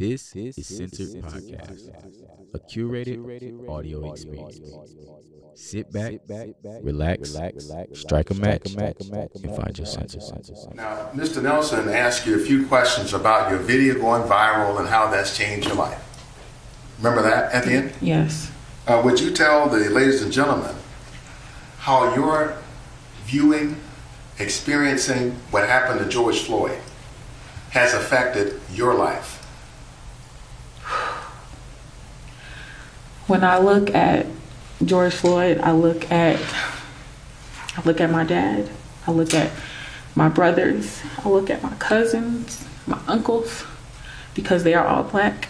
This is CNTRD Podcast, a curated audio experience. Sit back, relax, strike a match, and find your senses. Now, Mr. Nelson asked you a few questions about your video going viral and how that's changed your life. Remember that at the end? Yes. Uh, would you tell the ladies and gentlemen how your viewing, experiencing what happened to George Floyd has affected your life? When I look at George Floyd, I look at I look at my dad, I look at my brothers, I look at my cousins, my uncles, because they are all black.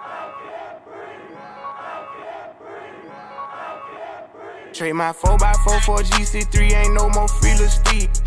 Trade my 4x4 for a G63, ain't no more free little.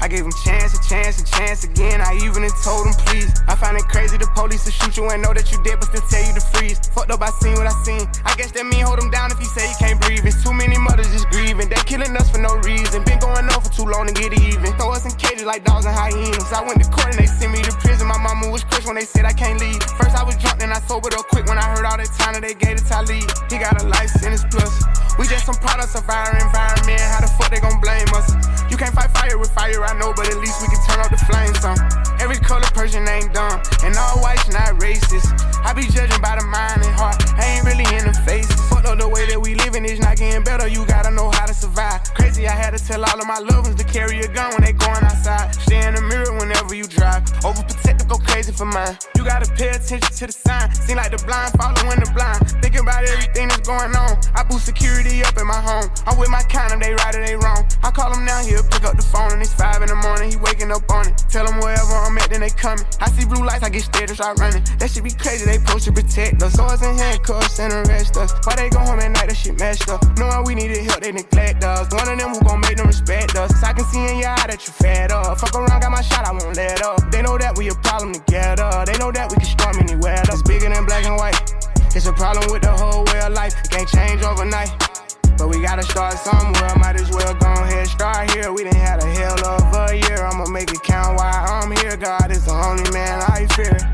I gave him chance, a chance, a chance again. I even told him please. I find it crazy the police to shoot you and know that you dead, but still tell you to freeze. Fucked up, I seen what I seen. I guess that mean hold him down if he say he can't breathe. It's too many mothers just grieving. They killing us for no reason. Been going on for too long to get even. Throw us in cages like dogs and hyenas. I went to court and they sent me to prison. My mama was crushed when they said I can't leave. First I was drunk, then I sobered up quick when I heard all that time that they gave it to Talib. He got a life sentence plus. We just some products of our environment. How the fuck they gon' blame us? You can't fight fire with fire, I know, but at least we can turn off the flames on. Every color person ain't dumb, and all whites not racist. I be judging by the mind and heart, I ain't really in the face. Fuck up the way that we living is not getting better, you gotta know how to survive. Crazy, I had to tell all of my loved ones to carry a gun when they going outside. Stay in the mirror whenever you drive. Overprotective, go crazy for mine. You gotta pay attention to the sign. Seem like the blind following the blind. Thinking about everything that's going on. I boost security up in my home. I'm with my kind of they right or they wrong. I call him now, he'll pick up the phone and it's five in the morning. He waking up on it. Tell him wherever I'm at, then they coming. I see blue lights, I get scared and start running. That shit be crazy, they supposed to protect us. Swords and handcuffs and arrest us. Why they go home at night, that shit messed up. Knowing we needed help, they neglect us. One of them who gon' make them respect us. I can see in your eye that you fed up. Fuck around, got my shot, I won't let up. They know that we a problem together. They know that we can storm anywhere. It's bigger than black and white. It's a problem with the whole way of life. It can't change overnight. But we gotta start somewhere. Might as well go ahead, start here. We done had a hell of a year. I'ma make it count while I'm here. God is the only man I fear.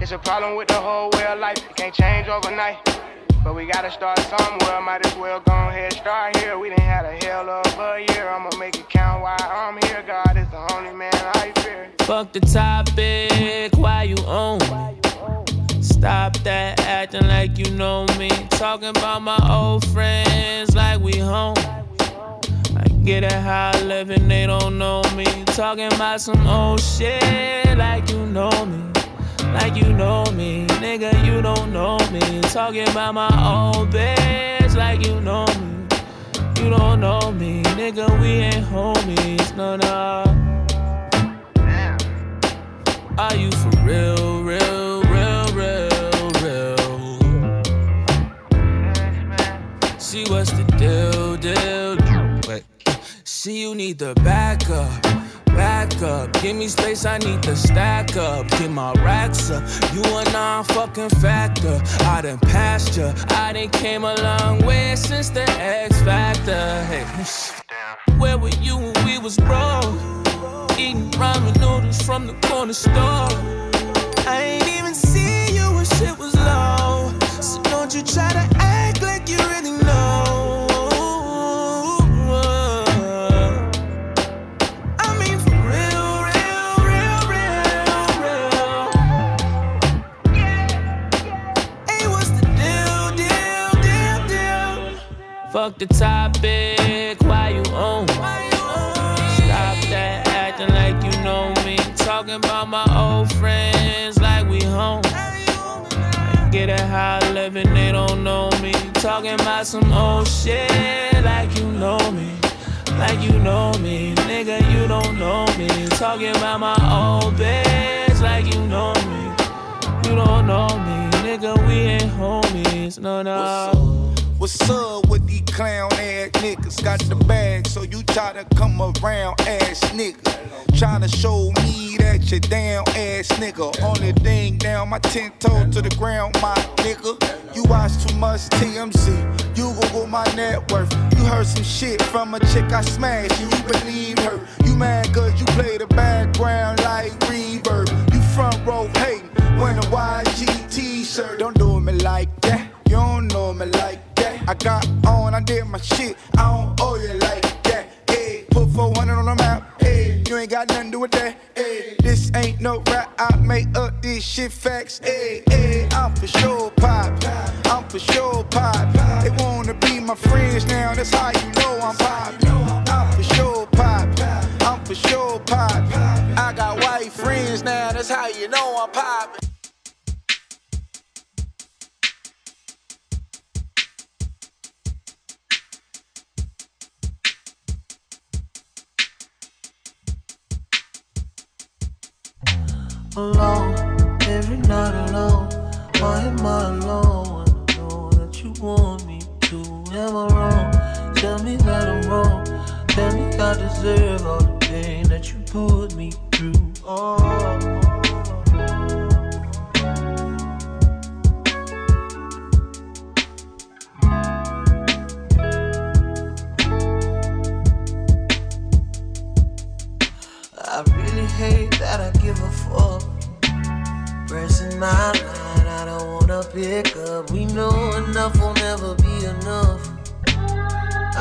It's a problem with the whole way of life. It can't change overnight. But we gotta start somewhere. Might as well go ahead, start here. We didn't had a hell of a year. I'ma make it count while I'm here. God is the only man I fear. Fuck the topic, why you on me? Stop that acting like you know me. Talking about my old friends like we home. I get it how I live and they don't know me. Talking about some old shit like you know me. Like you know me, nigga, you don't know me. Talking about my old bitch like you know me. You don't know me, nigga, we ain't homies, no, no. Are you for real, real, real, real, real? See what's the deal, deal? Wait, see you need the backup back up. Give me space, I need to stack up. Get my racks up. You a non fucking factor. I done passed ya. I done came a long way since the X Factor. Hey, where were you when we was broke? Eating ramen noodles from the corner store. I ain't even see you when shit was low. So don't you try to Fuck the topic, why you on? Stop that acting like you know me. Talking about my old friends like we home. I Get I live and they don't know me. Talking about some old shit like you know me. Like you know me, nigga, you don't know me. Talking about my old bitch like you know me. You don't know me, nigga, we ain't homies, no, no. What's up with these clown ass niggas? Got the bag, so you try to come around ass nigga. Tryna show me that you down ass nigga. Only thing down my ten toes to the ground, my nigga. You watch too much TMZ. You Google my net worth. You heard some shit from a chick I smashed, you believe her. You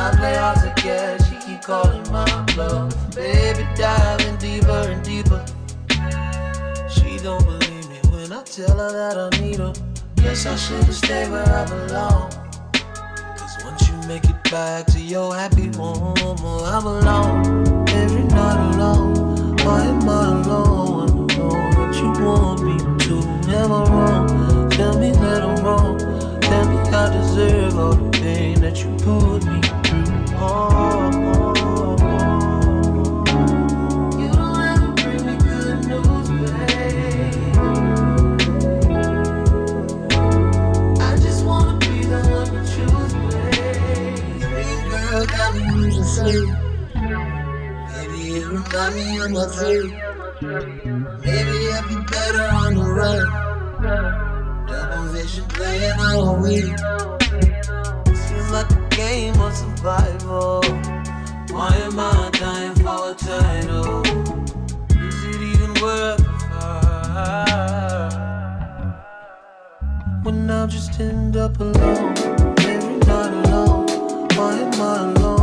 I play hard to get, she keep calling my bluff. Baby, diving deeper and deeper. She don't believe me when I tell her that I need her. Guess I should've stayed where I belong. Cause once you make it back to your happy home, oh, I'm alone. Every night alone. Why am I alone? I know that you want me to. Am I wrong? Tell me that I'm wrong. Tell me I deserve all the pain that you put me got me good news, babe. I just wanna be the truth, babe. I'm losing sleep. Maybe it remind me of my. Maybe I'd be better on the run. Double vision playing on me. Seems like game of survival. Why am I dying for a title? Is it even worth the? When I just end up alone, every night alone. Why am I alone?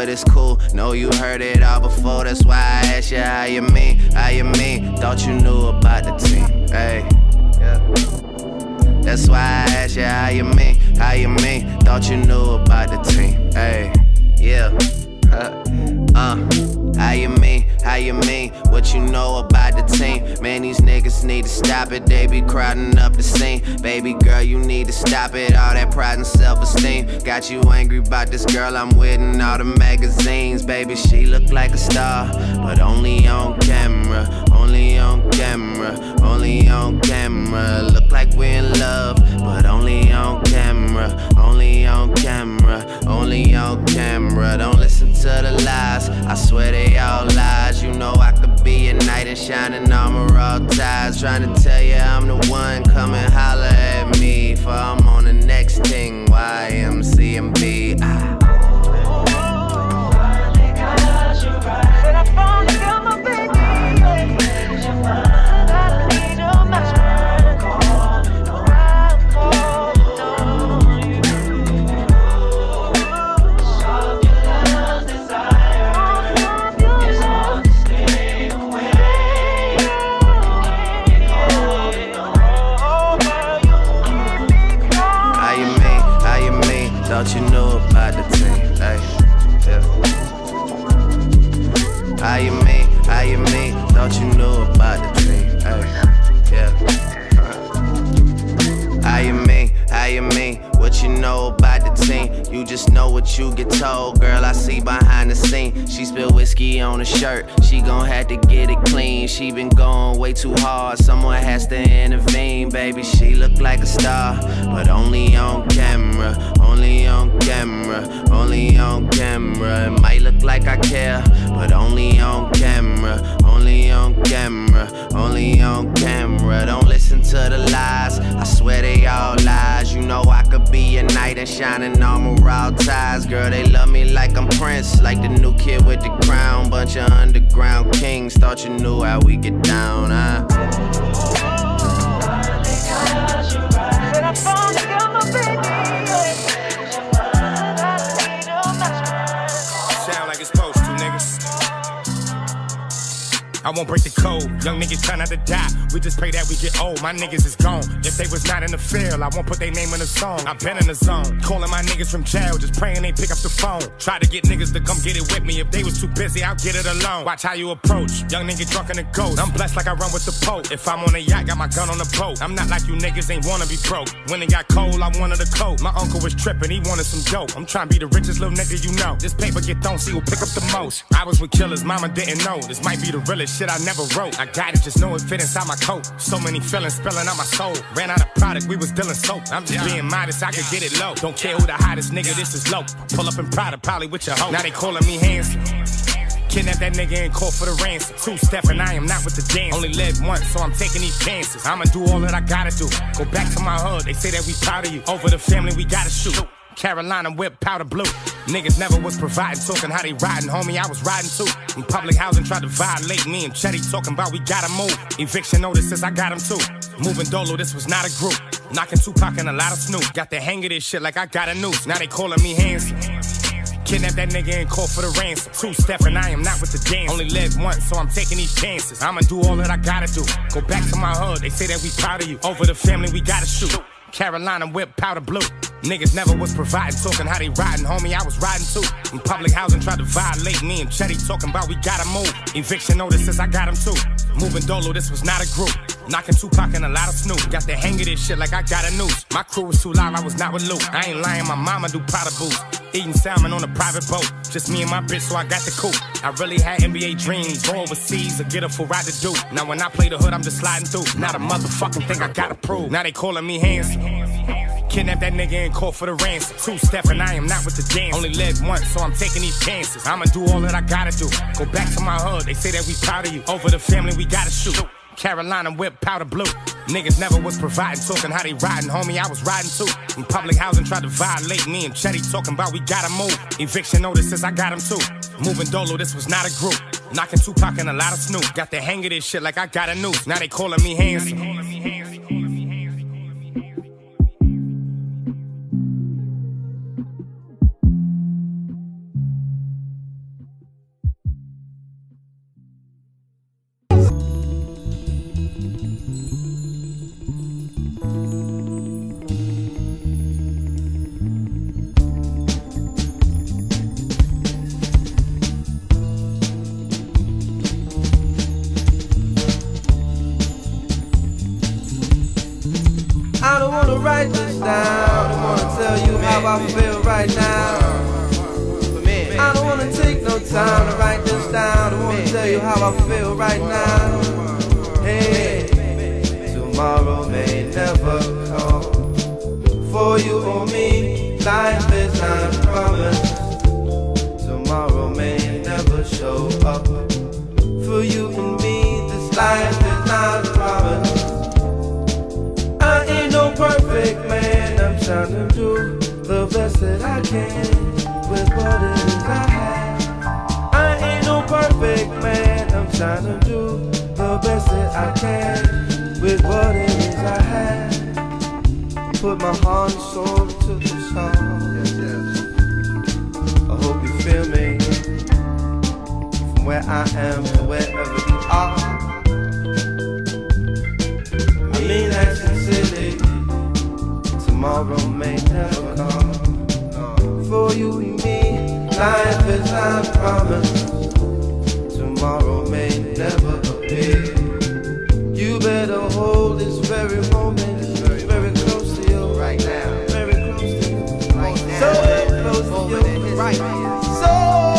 But it's cool, know you heard it all before. That's why I asked you how you mean, how you mean. Thought you knew about the team, hey. That's why I asked you how you mean, how you mean. Thought you knew about the team, hey. Yeah. uh, how you mean, how you mean, what you know about stop it, they be crowding up the scene. Baby girl, you need to stop it, all that pride and self esteem. Got you angry about this girl I'm with in all the magazines. Baby, she look like a star, but only on camera, only on camera, only on camera. Look like we're in love, but only on camera, only on camera, only on camera. Don't listen to the lies, I swear they all lies. You know I could be a knight in shining armor, all ties. Trying to tell you I'm the one, come and holler at me. For I'm I won't break the code. Young niggas try not to die. We just pray that we get old. My niggas is gone. If they was not in the field, I won't put their name in the song. I've been in the zone. Calling my niggas from jail, just praying they pick up the phone. Try to get niggas to come get it with me. If they was too busy, I'll get it alone. Watch how you approach. Young nigga drunk in the ghost. I'm blessed like I run with the Pope. If I'm on a yacht, got my gun on the boat. I'm not like you niggas ain't wanna be broke. When it got cold, I wanted a coat. My uncle was tripping, he wanted some dope. I'm trying to be the richest little nigga you know. This paper get thrown, see who pick up the most. I was with killers, mama didn't know. This might be the realest shit I never wrote. I got it, just know it fit inside my coat. So many feelings spilling out my soul. Ran out of product, we was dealing soap. I'm just being modest, I could get it low. Don't care who the hottest nigga, this is low. Pull up in Prada, probably with your hoe. Now they calling me handsome. Kidnap that nigga and call for the ransom. Two step and I am not with the dance. Only live once, so I'm taking these chances. I'ma do all that I gotta do. Go back to my hood, they say that we proud of you. Over the family, we gotta shoot. Carolina whip powder blue. Niggas never was providing, talking how they riding, homie. I was riding too. In public housing, tried to violate me and Chetty talking about we gotta move. Eviction notices, I got them too. Moving Dolo, this was not a group. Knocking Tupac and a lot of Snoop. Got the hang of this shit like I got a noose. Now they calling me handsome. Kidnap that nigga and call for the ransom. Two step and I am not with the dance. Only live once, so I'm taking these chances. I'ma do all that I gotta do. Go back to my hood, they say that we proud of you. Over the family, we gotta shoot. Carolina whip powder blue. Niggas never was providing, talking how they riding, homie. I was riding too. In public housing, tried to violate me and Chetty talking about we gotta move. Eviction notices, I got them too. Moving Dolo, this was not a group. Knocking Tupac and a lot of Snoop. Got the hang of this shit like I got a noose. My crew was too loud, I was not with Luke. I ain't lying, my mama do powder boots. Eating salmon on a private boat. Just me and my bitch, so I got the coupe. I really had NBA dreams. Go overseas or get a full ride to do. Now when I play the hood, I'm just sliding through. Not a motherfucking thing I gotta prove. Now they calling me handsome. Kidnap that nigga and call for the ransom. Two step and I am not with the dance. Only live once, so I'm taking these chances. I'ma do all that I gotta do. Go back to my hood, they say that we proud of you. Over the family, we gotta shoot. Carolina whip powder blue. Niggas never was providing, talking how they riding, homie. I was riding too. In public housing, tried to violate me and Chetty talking about we gotta move. Eviction notices, I got him too. Moving Dolo, this was not a group. Knocking Tupac and a lot of Snoop. Got the hang of this shit like I got a noose. Now they calling me handsome. How I feel right now. I don't wanna take no time to write this down. I wanna tell you how I feel right now. Hey, tomorrow may never come. For you or me, life is not promised. Tomorrow may never show up. For you and me, this life is not promised. I ain't no perfect man. I'm trying to do that I can with what it is I have. I ain't no perfect man. I'm trying to do the best that I can with what it is I have. Put my heart and soul to the song. Yes, yes. I hope you feel me. From where I am to wherever you are. I mean that sincerely. Tomorrow may never come. For you and me, life is not promised. Tomorrow may never appear. You better hold this very moment very close to you right now. Very close to you. Right now. So close to you. Right now. So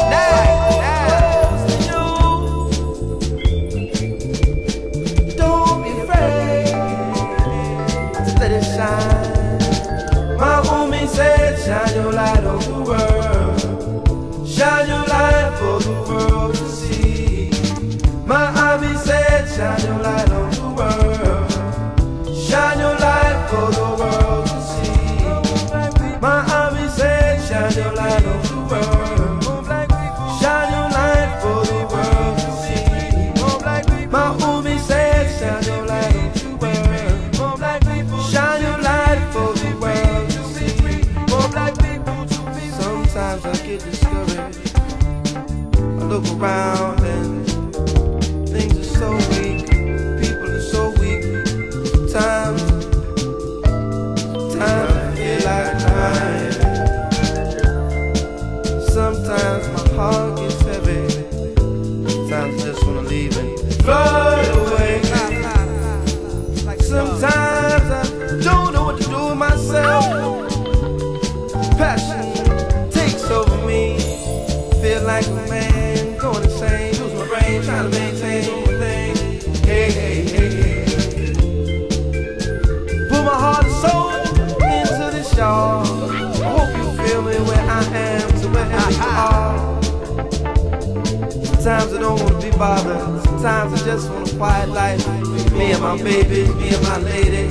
Sometimes I don't wanna be bothered. Sometimes I just want a quiet life. Me and my baby, me and my lady.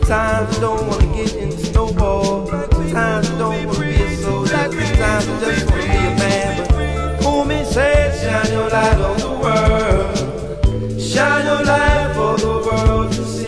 Times I don't wanna get into snowball. Times I don't wanna be a soldier. Times I just wanna be a man. But homie said, shine your light on the world. Shine your light for the world to see.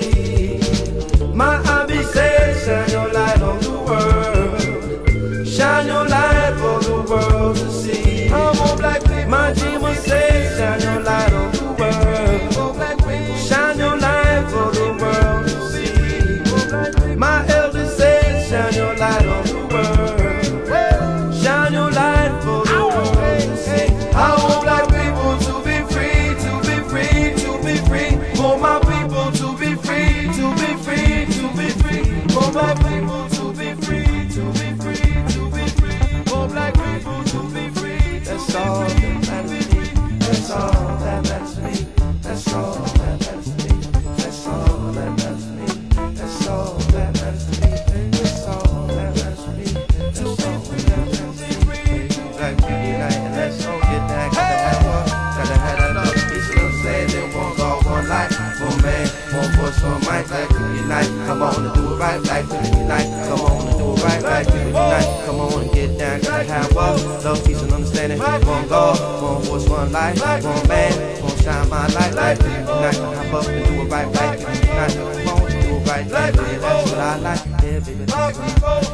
Life, one man, one shine my light, like people unite. Hop up and do it right, like people unite. Come on do it right, like yeah, that's what I like. Yeah, baby, that's what I like.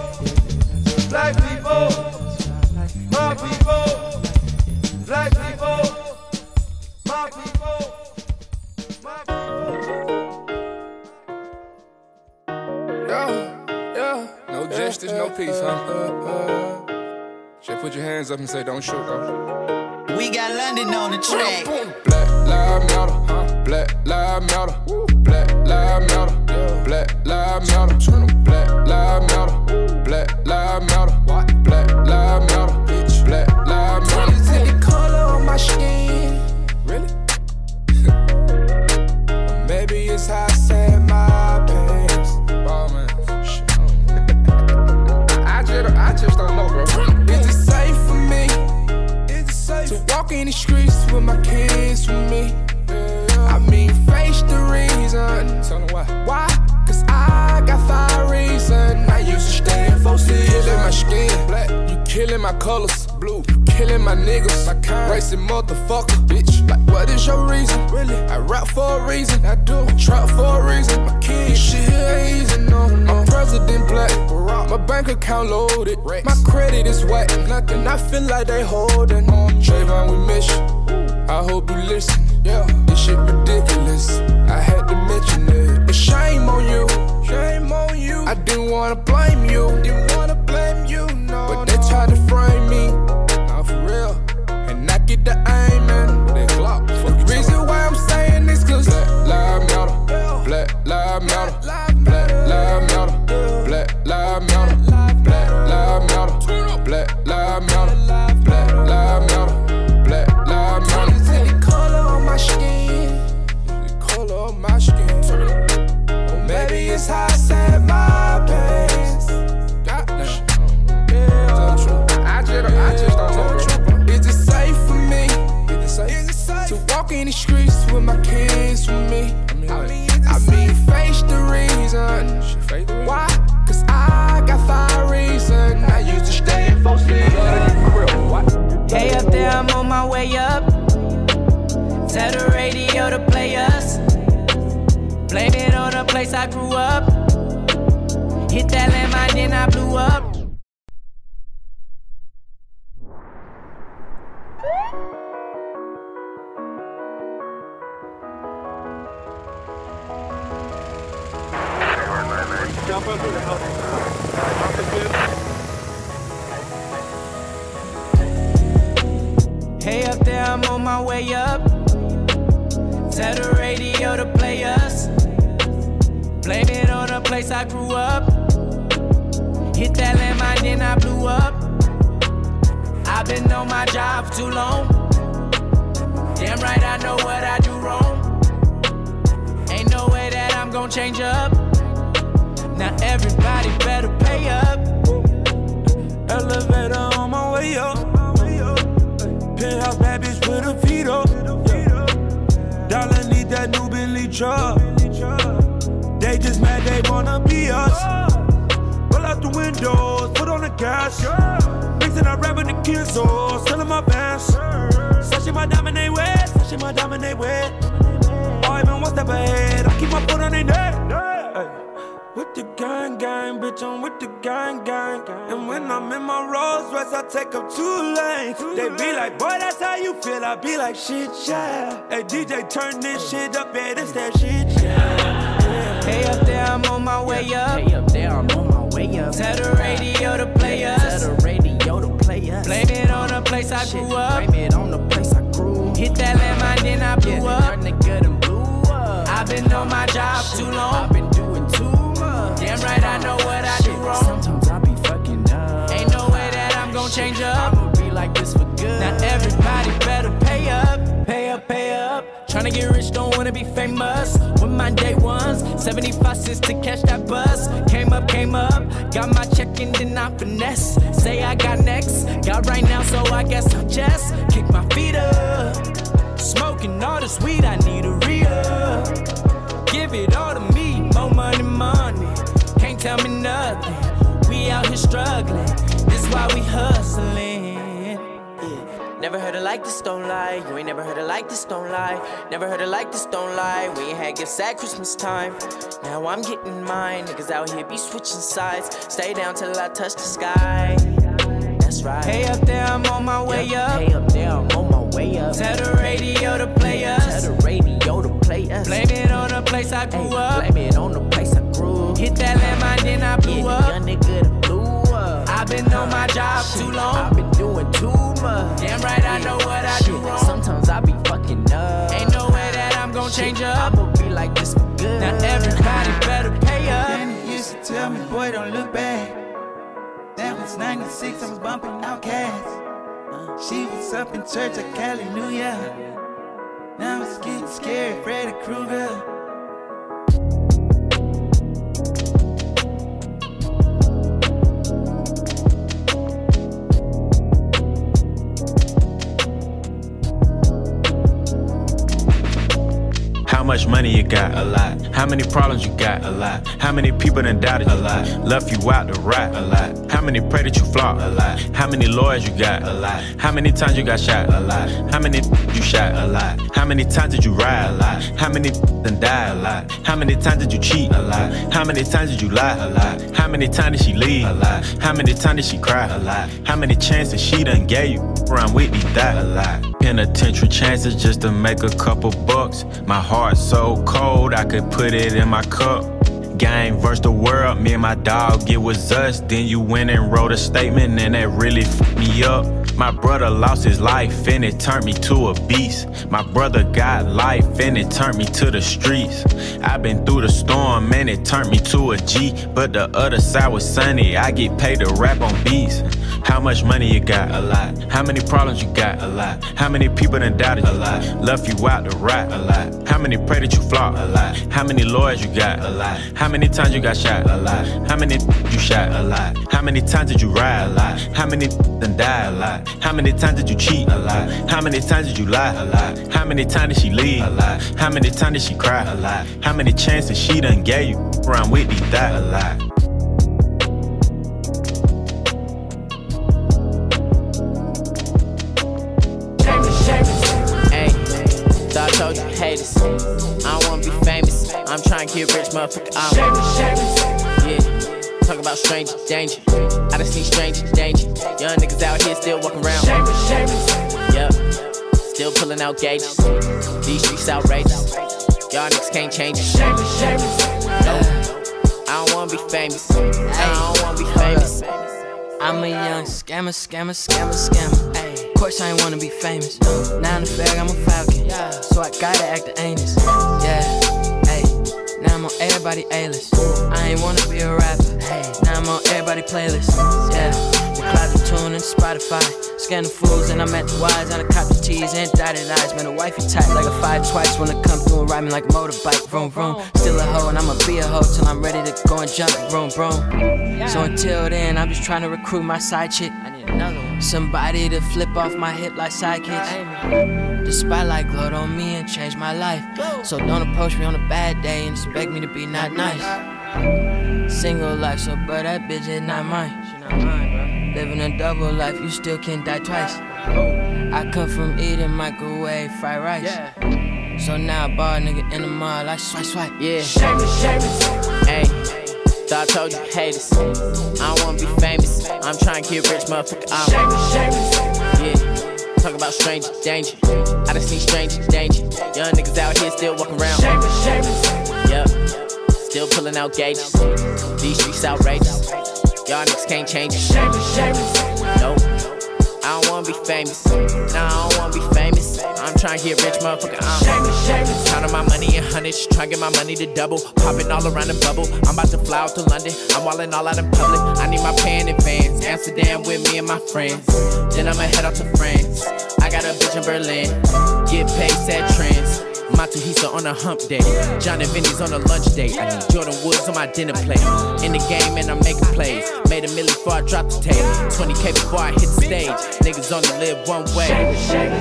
Black people, my people, black people, my people, Yeah, yeah. No justice, no peace, huh? Just put your hands up and say, don't shoot, though. We got London on the track. Black lives matter, black lives matter, black lives matter, black lives matter, black lives matter, black lives matter, why. Cause I got five reasons. I used to stay in four Killing my skin, black. You killing my colors, blue. You killing my niggas, my kind. Racing motherfucker, bitch. Like, what is your reason? Really? I rap for a reason. I do. Trap for a reason. My king shit ain't easy, no, no. My president black. My bank account loaded. My credit is whack. Nothing. I feel like they holding on. Trayvon, we miss you. I hope you listen. Yeah, this shit ridiculous. I had to mention it. But shame on you. Shame on you. I didn't wanna blame you. Didn't wanna blame you, no. But they tried to frame me. Nah, for real. And I get the. On my job too long. Damn right, I know what I do wrong. Ain't no way that I'm gonna change up. Now everybody better pay up. Elevator on my way up. Penthouse bad bitch put her feet up. Dollar need that new Bentley truck. They just mad they wanna be us. Roll out the windows, put on the gas. Up the kids, so selling my pants. Slashing my they wet, slashing my they wet. Oh, even one step ahead, I keep my foot on their neck. Hey. With the gang gang, bitch, I'm with the gang gang. And when I'm in my Rolls Royce, I take up two lanes. They be like, boy, that's how you feel. I be like, shit, yeah. Hey, DJ, turn this shit up, yeah, this that shit, yeah. Hey up there, I'm on my way up. Hey up there, I'm on my way up. Tell the I grew up. Blame it on the place I grew. Hit that landmine, then I blew up. Nigga done blew up. I've been on my job too long. I've been doing too much. Damn right, I know what I do wrong. Sometimes I be fucking up. Ain't no way that I'm gonna change up. I'ma be like this for good. Now everybody better Tryna get rich, don't wanna be famous. With my day ones, 75 cents to catch that bus. Came up, came up, got my check and then I finesse. Say I got next, got right now, so I guess I'm just kick my feet up. Smoking all the weed, I need a real. Give it all to me, more money, money. Can't tell me nothing. We out here struggling, that's why we hustling. Never heard it like this, don't lie. You ain't never heard it like this, don't lie. Never heard it like this, don't lie. We ain't had gifts at Christmas time. Now I'm getting mine. Niggas out here be switching sides. Stay down till I touch the sky. That's right. Hey up there, I'm on my way Yeah, up. Hey up there, I'm on my way up. Tell the radio to play us. Tell the radio to play us. Blame it on the place I grew Hey, up. Blame it on the place I grew up. Hit that landmine, then I blew Yeah, up. young nigga that blew up. I've been on my job too long. I've been doing too much. Damn right, I know what I do wrong. Sometimes I be fucking up. Ain't no way that I'm gon' change Shit, up. I'ma be like this for good. Now everybody better pay up. Danny used to tell me, boy, don't look back. That was 96, I was bumping Outkast. She was up in church at Cali, New Year. Now it's getting scary, Freddy Krueger. Much money you got? A lot. How many problems you got? A lot. How many people done doubted you? A lot. Left you out to rot? A lot. How many pray that you flop? A lot. How many lawyers you got? A lot. How many times you got shot? A lot. How many you shot? A lot. How many times did you ride? A lot. How many done died? A lot. How many times did you cheat? A lot. How many times did you lie? A lot. How many times did she leave? A lot. How many times did she cry? A lot. How many chances she done gave you? Around Whitney died a lot. Penitentiary chances just to make a couple bucks. My heart so cold I could put it in my cup. Gang versus the world, me and my dog, it was us. Then you went and wrote a statement, and that really fucked me up. My brother lost his life, and it turned me to a beast. My brother got life, and it turned me to the streets. I've been through the storm, and it turned me to a G. But the other side was sunny, I get paid to rap on beats. How much money you got? A lot. How many problems you got? A lot. How many people done doubted you? A lot. Left you out to rot? A lot. How many pray that you flop? A lot. How many lawyers you got? A lot. How many times you got shot? A lot. How many you shot? A lot. How many times did you ride? A lot. How many done died? A lot. How many times did you cheat? A lot. How many times did you lie? A lot. How many times did she leave? A lot. How many times did she cry? A lot. How many chances she done gave you? Around Whitney died a lot. Haters. I don't wanna be famous. I'm trying to get rich, motherfucker. I'm yeah. Talk about stranger danger. I just need stranger danger. Young niggas out here still walking around. Yup. Still pulling out gauges. These streets outrageous. Y'all niggas can't change it. No. I don't wanna be famous. I don't wanna be famous. I'm a young scammer, scammer, scammer, scammer. Course I ain't wanna be famous. Now in the fag, I'm a falcon. So I gotta act the anus. Yeah, hey. Now I'm on everybody A-list. I ain't wanna be a rapper. Now I'm on everybody playlist. Yeah, the tune and Spotify. Scan the fools and I'm at the Y's and a cop the T's and dotted eyes. Man, a wifey tight like a five twice when I come through and ride me like a motorbike. Vroom, vroom. Still a hoe and I'ma be a hoe till I'm ready to go and jump. Vroom, vroom. So until then, I'm just trying to recruit my side chick. Somebody to flip off my hip like sidekicks. The spotlight glowed on me and changed my life. So don't approach me on a bad day and expect me to be not nice. Single life, so bro, that bitch is not mine. Living a double life, you still can't die twice. I come from eating microwave fried rice. So now I ball a nigga in the mall, I swipe, swipe. Yeah. Hey, thought I told you haters. I don't wanna be famous. I'm trying to get rich, motherfucker. I'm yeah. Talk about stranger danger. I just need stranger danger. Young niggas out here still walking around. Yup. Still pulling out gauges. These streets outrageous. Y'all niggas can't change it. Nope. Wanna be famous. Nah, I don't wanna be famous. I'm trying to get rich, motherfucker. Uh. I'm counting my money in hundreds, trying to get my money to double. Popping all around the bubble. I'm about to fly out to London. I'm walling all out in public. I need my pay in advance. Amsterdam with me and my friends. Then I'ma head out to France. I got a bitch in Berlin. Get paid, set trends. Matsuhisa on a hump day. John and Vinny's on a lunch date. I need Jordyn Woods on my dinner plate. In the game and I'm making plays. Made a milli before I dropped the tape. 20k before I hit the stage. Niggas only live one way.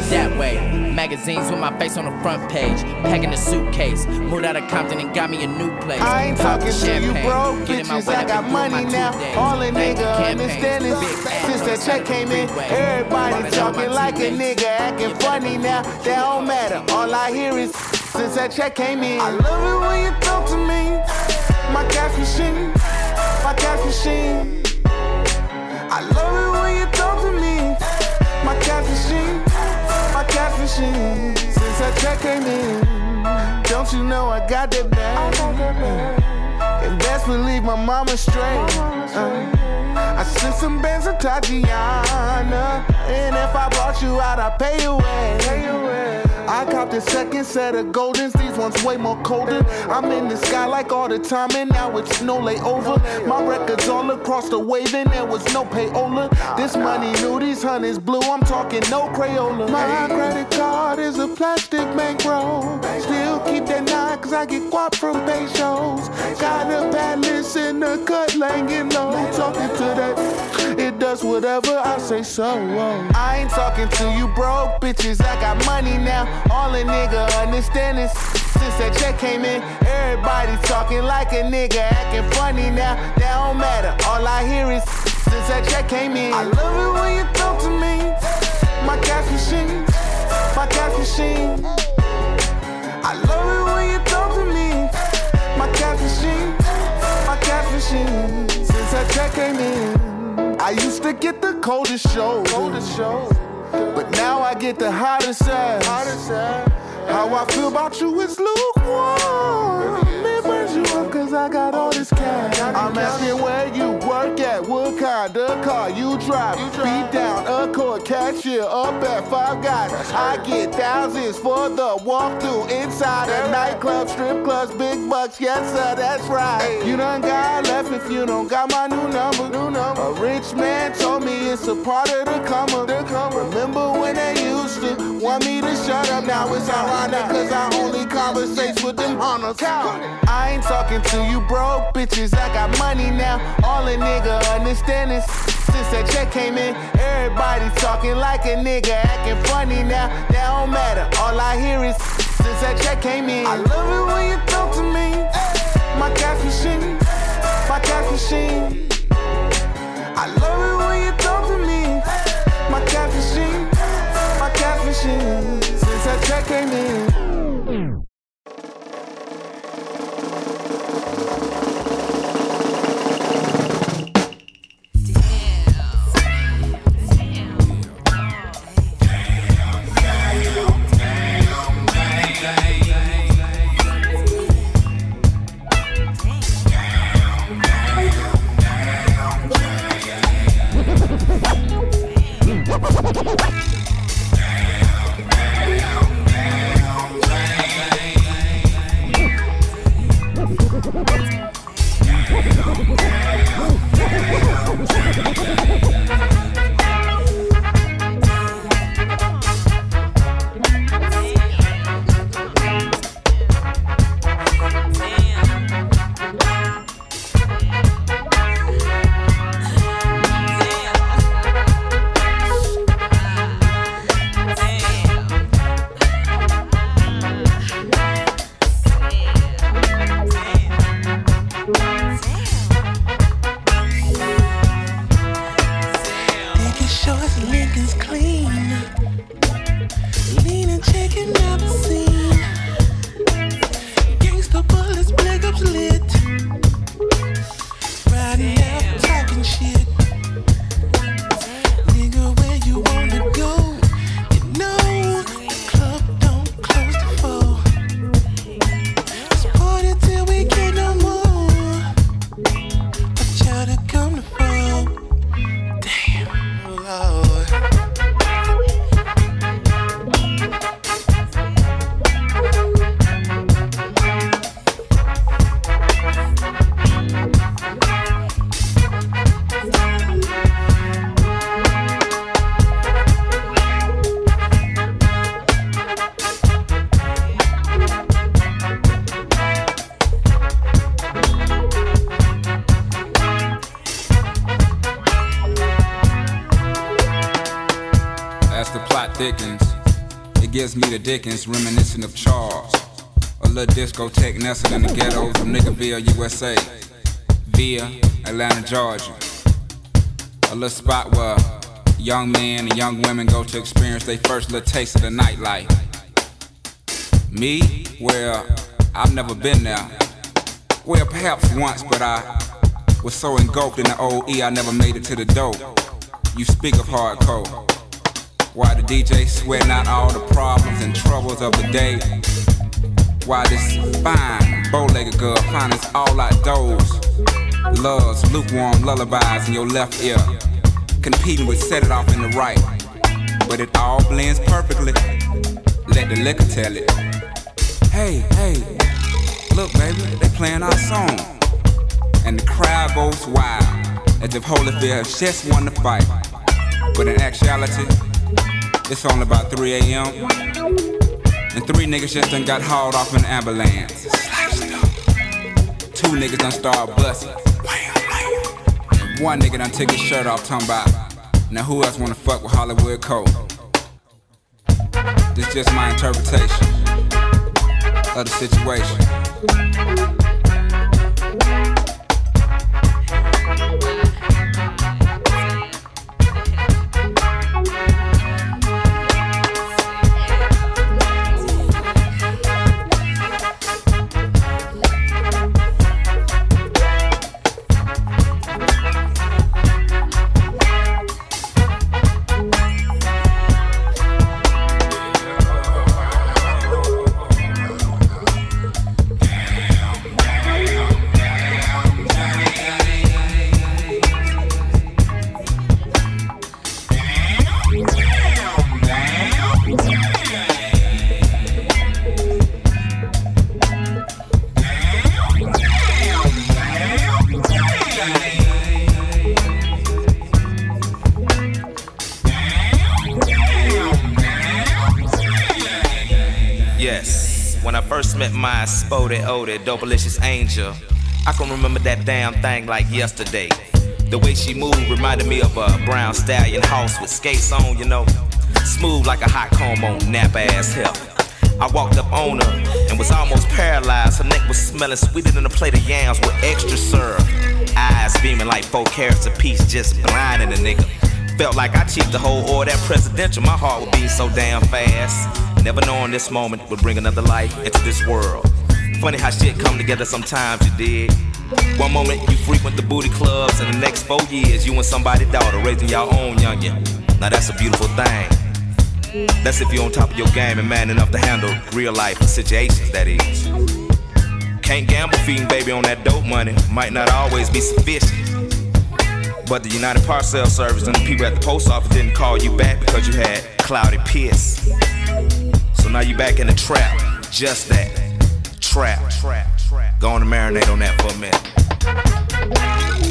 That way. Magazines with my face on the front page. Packing a suitcase. Moved out of Compton and got me a new place. I ain't talking to you broke bitches. I got money now. All a nigga understand is since that check came in, everybody talking like a nigga, acting funny now. That don't matter. All I hear is since that check came in. I love it when you talk to me. My cash machine, my cash machine. I love it when you talk to me. My cash machine, my cash machine. Since that check came in, don't you know I got that bag? And best believe my mama straight. Uh, I sent some bands to Tatiana. And if I brought you out, I pay you away. I copped the second set of Goldens, these ones way more colder. I'm in the sky like all the time, and now it's no layover. My records all across the wave, and there was no payola. This money new, these honeys blue, I'm talking no Crayola. My credit card is a plastic bankroll. Still keep that nine, cause I get guap from pesos. Got a palace in the cut, laying low. Talking to that, it does whatever I say so. I ain't talking to you broke bitches, I got money now. All a nigga understand is since that check came in, everybody talking like a nigga, acting funny now. That don't matter. All I hear is since that check came in. I love it when you talk to me. My cash machine, my cash machine. I love it when you talk to me. My cash machine, my cash machine. Since that check came in, I used to get the coldest show. Coldest shows. But now I get the hottest ass. How I feel about you is lukewarm. It burns you up cause I got all this cash. I'm asking where you work at, what kind of car you drive. Beat down, a Accord, cashier, up at Five Guys. I get thousands for the walkthrough inside a nightclub, strip clubs, big bucks. Yes, sir, that's right. You done got left if you don't got my new number. New number. A rich man told me it's a part of the come up. Remember when they used to want me to shut up? Now it's ironic cause I only conversate with them hunters. I ain't talking to you broke bitches. I got money now. All a nigga understand is since that check came in, everybody talking like a nigga, acting funny now. That don't matter. All I hear is since that check came in. I love it when you talk to me. My cash machine, my cash machine. I love it when you talk to me. My cash machine, my cash machine. Since that check came in. Dickens, reminiscent of Charles. A little discotheque nestled in the ghettos of Niggerville, USA. Via Atlanta, Georgia. A little spot where young men and young women go to experience their first little taste of the nightlife. Me? Well, I've never been there. Well, perhaps once, but I was so engulfed in the OE I never made it to the dope. You speak of hardcore. Why the DJ sweating out all the problems and troubles of the day? Why this fine, bow-legged girl finds all outdoors? Loves lukewarm lullabies in your left ear, competing with set it off in the right. But it all blends perfectly. Let the liquor tell it. Hey, hey, look, baby, they playing our song and the crowd goes wild as if Holyfield just won the fight. But in actuality, it's only about 3 a.m. And three niggas just done got hauled off in an ambulance. Two niggas done started busting. One nigga done took his shirt off, talking about, now who else wanna fuck with Hollywood Cole? This just my interpretation of the situation. Met my spotted, oded, dopalicious angel, I can remember that damn thing like yesterday. The way she moved reminded me of a brown stallion horse with skates on, you know. Smooth like a hot comb on nap ass hell. I walked up on her and was almost paralyzed. Her neck was smelling sweeter than a plate of yams with extra syrup. Eyes beaming like four carats apiece, just blinding a nigga. Felt like I cheated the whole order presidential. My heart would beat so damn fast. Never knowing this moment would bring another life into this world. Funny how shit come together sometimes, you dig. One moment you frequent the booty clubs, and the next four years you and somebody's daughter raising your own youngin'. Now that's a beautiful thing. That's if you're on top of your game and man enough to handle real life situations, that is. Can't gamble feeding baby on that dope money, might not always be sufficient. But the United Parcel Service and the people at the post office didn't call you back because you had cloudy piss. So now you back in the trap, just that. Trap. Go on to marinate on that for a minute.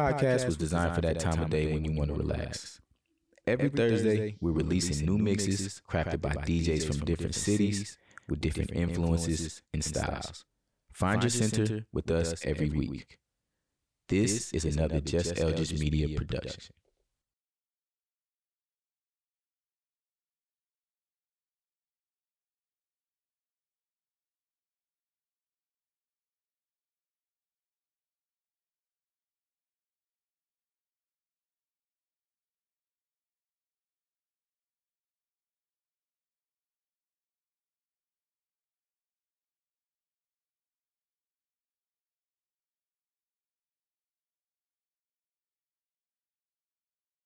Podcast was designed for that time of day when you want to relax. Every Thursday, we're releasing new mixes crafted by DJs from different cities with different influences and styles. Find your center with us every week. This is another Just Eldridge Media production.